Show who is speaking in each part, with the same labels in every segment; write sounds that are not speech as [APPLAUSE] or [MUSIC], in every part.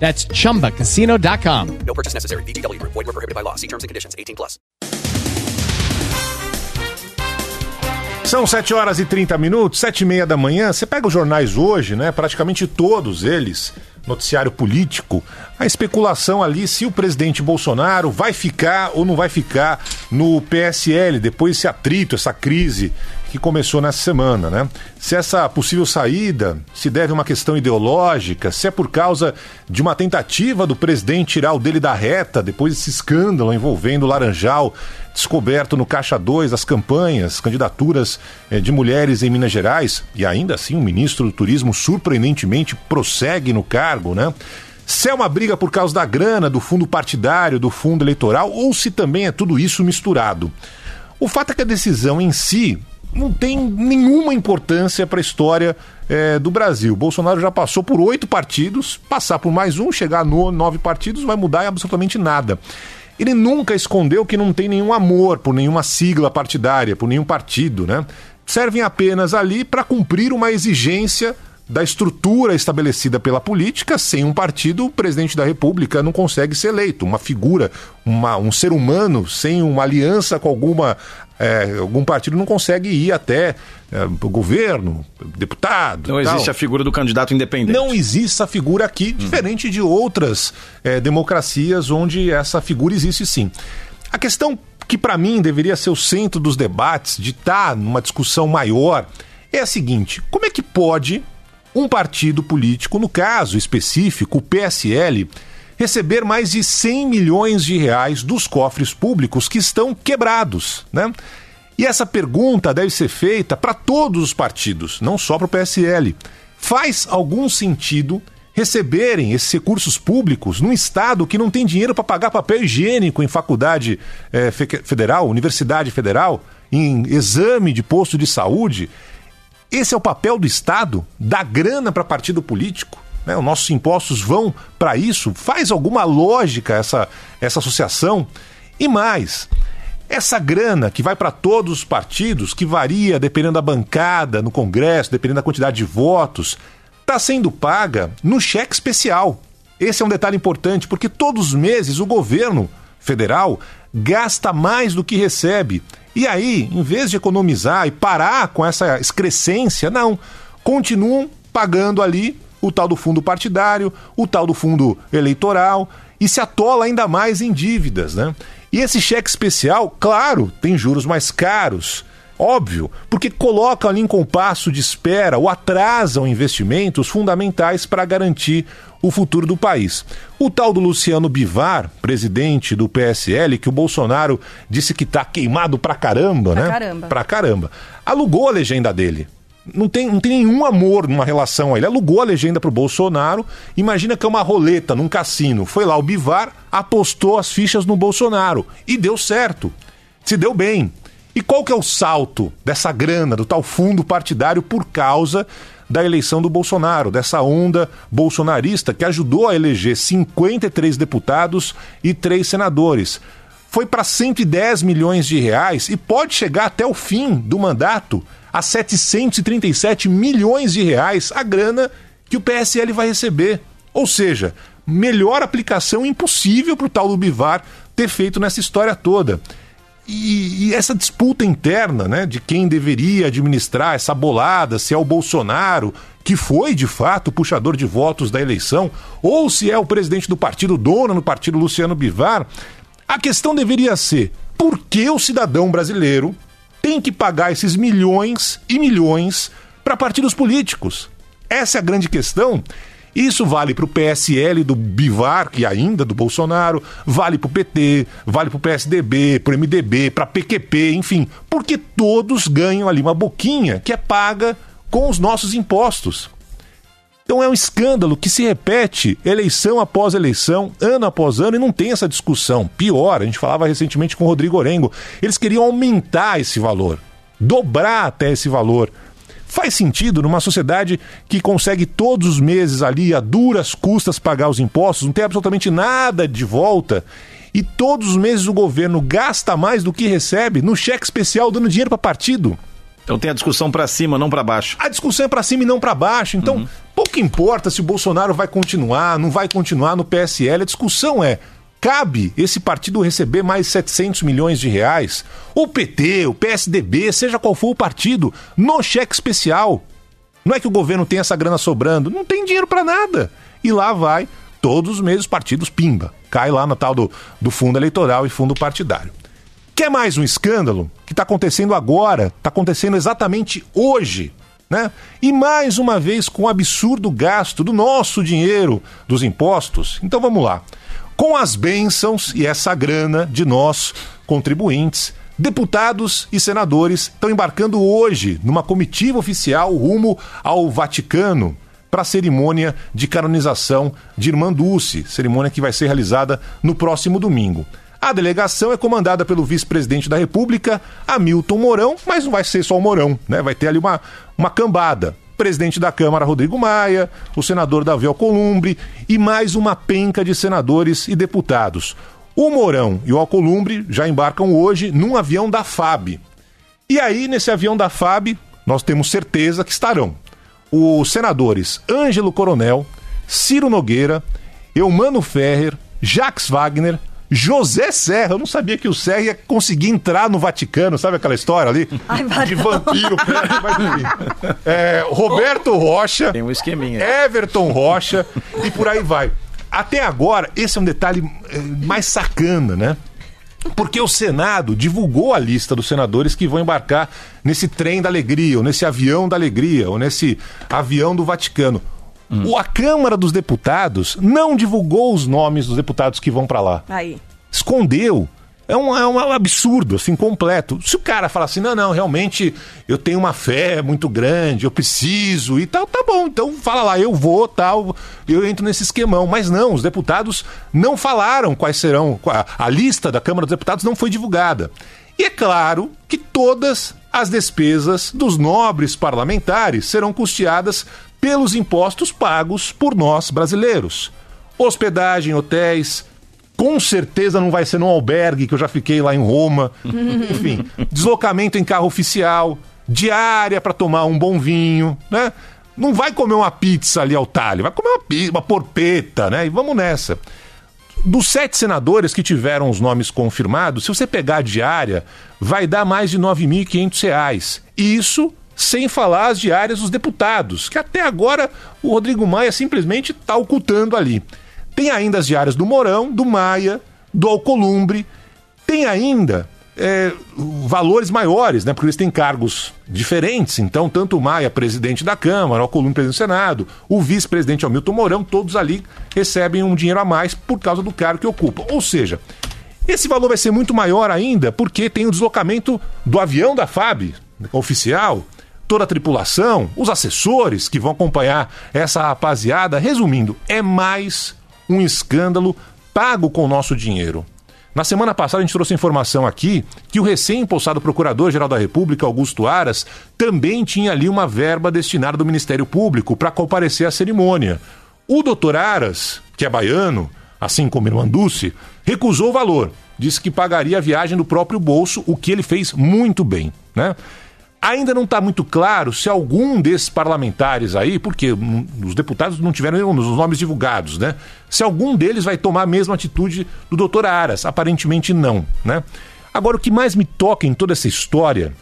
Speaker 1: That's chumbacasino.com.
Speaker 2: No purchase necessary. VGW Group. Void were prohibited by law. See terms and conditions. 18 plus.
Speaker 3: São 7 horas e 30 minutos, 7 e meia da manhã. Você pega os jornais hoje, né? Praticamente todos eles, noticiário político, a especulação ali se o presidente Bolsonaro vai ficar ou não vai ficar no PSL depois desse atrito, essa crise que começou nessa semana, né? Se essa possível saída se deve a uma questão ideológica, se é por causa de uma tentativa do presidente tirar o dele da reta depois desse escândalo envolvendo o Laranjal, descoberto no Caixa 2 das campanhas, candidaturas eh, de mulheres em Minas Gerais, e ainda assim o ministro do Turismo surpreendentemente prossegue no cargo, né? Se é uma briga por causa da grana, do fundo partidário, do fundo eleitoral, ou se também é tudo isso misturado. O fato é que a decisão em si não tem nenhuma importância para a história é, do Brasil. Bolsonaro já passou por oito partidos, passar por mais um, chegar no nove partidos, vai mudar absolutamente nada. Ele nunca escondeu que não tem nenhum amor por nenhuma sigla partidária, por nenhum partido, né? Servem apenas ali para cumprir uma exigência da estrutura estabelecida pela política, sem um partido, o presidente da República não consegue ser eleito. Uma figura, uma, um ser humano, sem uma aliança com alguma é, algum partido não consegue ir até é, o governo, deputado.
Speaker 4: Não existe
Speaker 3: tal.
Speaker 4: a figura do candidato independente.
Speaker 3: Não existe essa figura aqui, diferente de outras é, democracias onde essa figura existe sim. A questão que para mim deveria ser o centro dos debates, de estar numa discussão maior, é a seguinte: como é que pode um partido político, no caso específico, o PSL, receber mais de 100 milhões de reais dos cofres públicos que estão quebrados, né? E essa pergunta deve ser feita para todos os partidos, não só para o PSL. Faz algum sentido receberem esses recursos públicos num estado que não tem dinheiro para pagar papel higiênico em faculdade eh, federal, universidade federal, em exame de posto de saúde? Esse é o papel do Estado? Dar grana para partido político? Né? Os nossos impostos vão para isso? Faz alguma lógica essa, essa associação? E mais, essa grana que vai para todos os partidos, que varia dependendo da bancada no Congresso, dependendo da quantidade de votos, está sendo paga no cheque especial. Esse é um detalhe importante, porque todos os meses o governo federal gasta mais do que recebe. E aí, em vez de economizar e parar com essa excrescência, não. Continuam pagando ali o tal do fundo partidário, o tal do fundo eleitoral e se atola ainda mais em dívidas, né? E esse cheque especial, claro, tem juros mais caros, óbvio, porque colocam ali em compasso de espera ou atrasam investimentos fundamentais para garantir o futuro do país. O tal do Luciano Bivar, presidente do PSL, que o Bolsonaro disse que tá queimado pra caramba,
Speaker 5: Pra
Speaker 3: né?
Speaker 5: caramba.
Speaker 3: Pra caramba. Alugou a legenda dele. Não tem, não tem nenhum amor numa relação aí. Ele alugou a legenda pro Bolsonaro. Imagina que é uma roleta num cassino. Foi lá o Bivar, apostou as fichas no Bolsonaro. E deu certo. Se deu bem. E qual que é o salto dessa grana, do tal fundo partidário por causa da eleição do Bolsonaro, dessa onda bolsonarista que ajudou a eleger 53 deputados e três senadores? foi para 110 milhões de reais e pode chegar até o fim do mandato a 737 milhões de reais a grana que o PSL vai receber. Ou seja, melhor aplicação impossível para o tal do Bivar ter feito nessa história toda. E, e, essa disputa interna, né, de quem deveria administrar essa bolada, se é o Bolsonaro, que foi de fato o puxador de votos da eleição, ou se é o presidente do partido dono no partido Luciano Bivar, a questão deveria ser: por que o cidadão brasileiro tem que pagar esses milhões e milhões para partidos políticos? Essa é a grande questão. Isso vale para o PSL do Bivar, que ainda do Bolsonaro, vale para o PT, vale para o PSDB, para o MDB, para PQP, enfim, porque todos ganham ali uma boquinha que é paga com os nossos impostos. Então é um escândalo que se repete eleição após eleição, ano após ano, e não tem essa discussão. Pior, a gente falava recentemente com o Rodrigo Orengo, eles queriam aumentar esse valor, dobrar até esse valor. Faz sentido numa sociedade que consegue todos os meses ali, a duras custas, pagar os impostos, não tem absolutamente nada de volta, e todos os meses o governo gasta mais do que recebe no cheque especial dando dinheiro para partido.
Speaker 4: Então tem a discussão para cima, não para baixo.
Speaker 3: A discussão é para cima e não para baixo. Então, uhum. pouco importa se o Bolsonaro vai continuar, não vai continuar no PSL. A discussão é Cabe esse partido receber mais 700 milhões de reais? O PT, o PSDB, seja qual for o partido, no cheque especial. Não é que o governo tem essa grana sobrando, não tem dinheiro para nada. E lá vai, todos os meses, partidos pimba. Cai lá no tal do, do fundo eleitoral e fundo partidário. Quer mais um escândalo que está acontecendo agora, está acontecendo exatamente hoje, né? E mais uma vez com o absurdo gasto do nosso dinheiro, dos impostos. Então vamos lá. Com as bênçãos e essa grana de nós, contribuintes, deputados e senadores estão embarcando hoje numa comitiva oficial rumo ao Vaticano para a cerimônia de canonização de Irmã Dulce, cerimônia que vai ser realizada no próximo domingo. A delegação é comandada pelo vice-presidente da República, Hamilton Mourão, mas não vai ser só o Mourão, né? Vai ter ali uma, uma cambada presidente da Câmara Rodrigo Maia, o senador Davi Alcolumbre e mais uma penca de senadores e deputados. O Mourão e o Alcolumbre já embarcam hoje num avião da FAB. E aí, nesse avião da FAB, nós temos certeza que estarão os senadores Ângelo Coronel, Ciro Nogueira, Eumano Ferrer, Jacques Wagner, José Serra. Eu não sabia que o Serra ia conseguir entrar no Vaticano, sabe aquela história ali? Ai, de vampiro. é, Roberto Rocha.
Speaker 4: Tem um esqueminha.
Speaker 3: Everton Rocha e por aí vai. Até agora, esse é um detalhe é, mais sacana, né? Porque o Senado divulgou a lista dos senadores que vão embarcar nesse trem da alegria, ou nesse avião da alegria, ou nesse avião do Vaticano. Hum. A Câmara dos Deputados não divulgou os nomes dos deputados que vão para lá.
Speaker 5: Aí.
Speaker 3: Escondeu. É um, é um absurdo, assim, completo. Se o cara falar assim, não, não, realmente eu tenho uma fé muito grande, eu preciso e tal, tá bom, então fala lá, eu vou, tal, eu entro nesse esquemão. Mas não, os deputados não falaram quais serão, a lista da Câmara dos Deputados não foi divulgada. E é claro que todas as despesas dos nobres parlamentares serão custeadas pelos impostos pagos por nós brasileiros. Hospedagem, hotéis, com certeza não vai ser no albergue, que eu já fiquei lá em Roma. [LAUGHS] Enfim, deslocamento em carro oficial, diária para tomar um bom vinho, né? Não vai comer uma pizza ali ao talho, vai comer uma, pizza, uma porpeta, né? E vamos nessa. Dos sete senadores que tiveram os nomes confirmados, se você pegar a diária, vai dar mais de R$ 9.500. Isso sem falar as diárias dos deputados, que até agora o Rodrigo Maia simplesmente está ocultando ali. Tem ainda as diárias do Mourão, do Maia, do Alcolumbre, tem ainda é, valores maiores, né? Porque eles têm cargos diferentes. Então, tanto o Maia, presidente da Câmara, o Alcolumbre, presidente do Senado, o vice-presidente Hamilton Mourão, todos ali recebem um dinheiro a mais por causa do cargo que ocupam. Ou seja, esse valor vai ser muito maior ainda porque tem o deslocamento do avião da FAB oficial, toda a tripulação, os assessores que vão acompanhar essa rapaziada. Resumindo, é mais um escândalo pago com o nosso dinheiro. Na semana passada a gente trouxe informação aqui que o recém-impulsado Procurador-Geral da República, Augusto Aras, também tinha ali uma verba destinada do Ministério Público para comparecer à cerimônia. O doutor Aras, que é baiano, assim como Irmã Dulce, recusou o valor disse que pagaria a viagem do próprio bolso, o que ele fez muito bem, né? Ainda não está muito claro se algum desses parlamentares aí, porque os deputados não tiveram os nomes divulgados, né? Se algum deles vai tomar a mesma atitude do doutor Aras. Aparentemente não, né? Agora, o que mais me toca em toda essa história,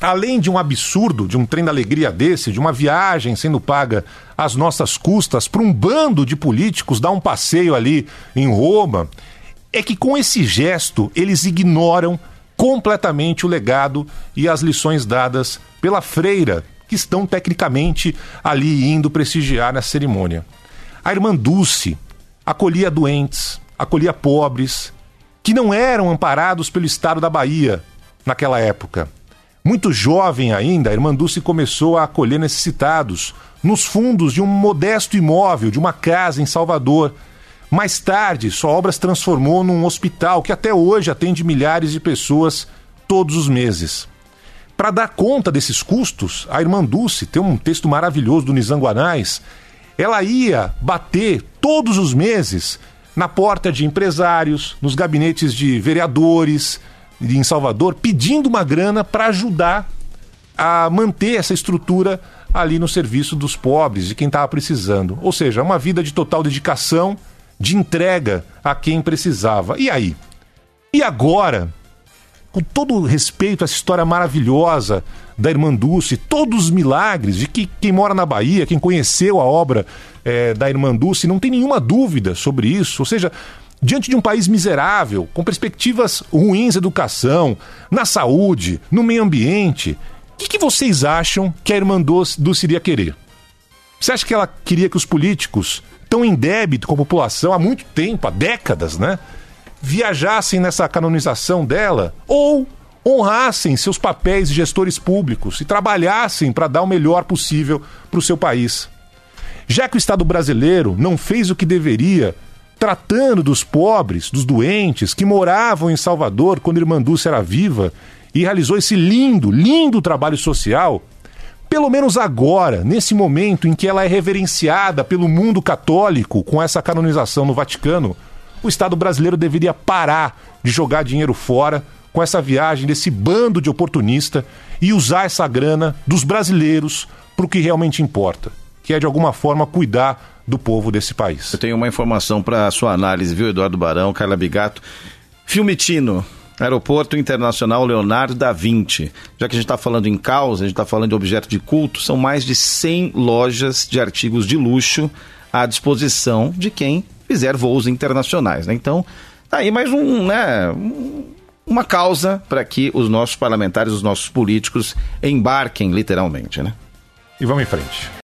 Speaker 3: além de um absurdo, de um trem da alegria desse, de uma viagem sendo paga às nossas custas para um bando de políticos dar um passeio ali em Roma, é que com esse gesto eles ignoram completamente o legado e as lições dadas pela freira, que estão tecnicamente ali indo prestigiar na cerimônia. A irmã Dulce acolhia doentes, acolhia pobres, que não eram amparados pelo Estado da Bahia naquela época. Muito jovem ainda, a irmã Dulce começou a acolher necessitados nos fundos de um modesto imóvel, de uma casa em Salvador, mais tarde, sua obra se transformou num hospital que até hoje atende milhares de pessoas todos os meses. Para dar conta desses custos, a irmã Dulce tem um texto maravilhoso do Nizanguanais. Ela ia bater todos os meses na porta de empresários, nos gabinetes de vereadores em Salvador, pedindo uma grana para ajudar a manter essa estrutura ali no serviço dos pobres, de quem estava precisando. Ou seja, uma vida de total dedicação de entrega a quem precisava. E aí? E agora? Com todo respeito a essa história maravilhosa da Irmã Dulce, todos os milagres de que quem mora na Bahia, quem conheceu a obra é, da Irmã Dulce, não tem nenhuma dúvida sobre isso. Ou seja, diante de um país miserável, com perspectivas ruins na educação, na saúde, no meio ambiente, o que, que, vocês acham que a Irmã Dulce iria querer? Você acha que ela queria que os políticos estão em débito com a população há muito tempo, há décadas, né? Viajassem nessa canonização dela ou honrassem seus papéis de gestores públicos e trabalhassem para dar o melhor possível para o seu país. Já que o Estado brasileiro não fez o que deveria, tratando dos pobres, dos doentes que moravam em Salvador quando Irmã Dulce era viva e realizou esse lindo, lindo trabalho social, pelo menos agora, nesse momento em que ela é reverenciada pelo mundo católico com essa canonização no Vaticano, o Estado brasileiro deveria parar de jogar dinheiro fora com essa viagem desse bando de oportunista e usar essa grana dos brasileiros para o que realmente importa, que é de alguma forma cuidar do povo desse país.
Speaker 4: Eu tenho uma informação para sua análise, viu, Eduardo Barão, Carla Bigato. Filme Tino, Aeroporto Internacional Leonardo da Vinci. Já que a gente está falando em causa, a gente está falando de objeto de culto, são mais de 100 lojas de artigos de luxo à disposição de quem fizer voos internacionais. Né? Então, tá aí mais um, né, uma causa para que os nossos parlamentares, os nossos políticos embarquem literalmente. Né?
Speaker 3: E vamos em frente.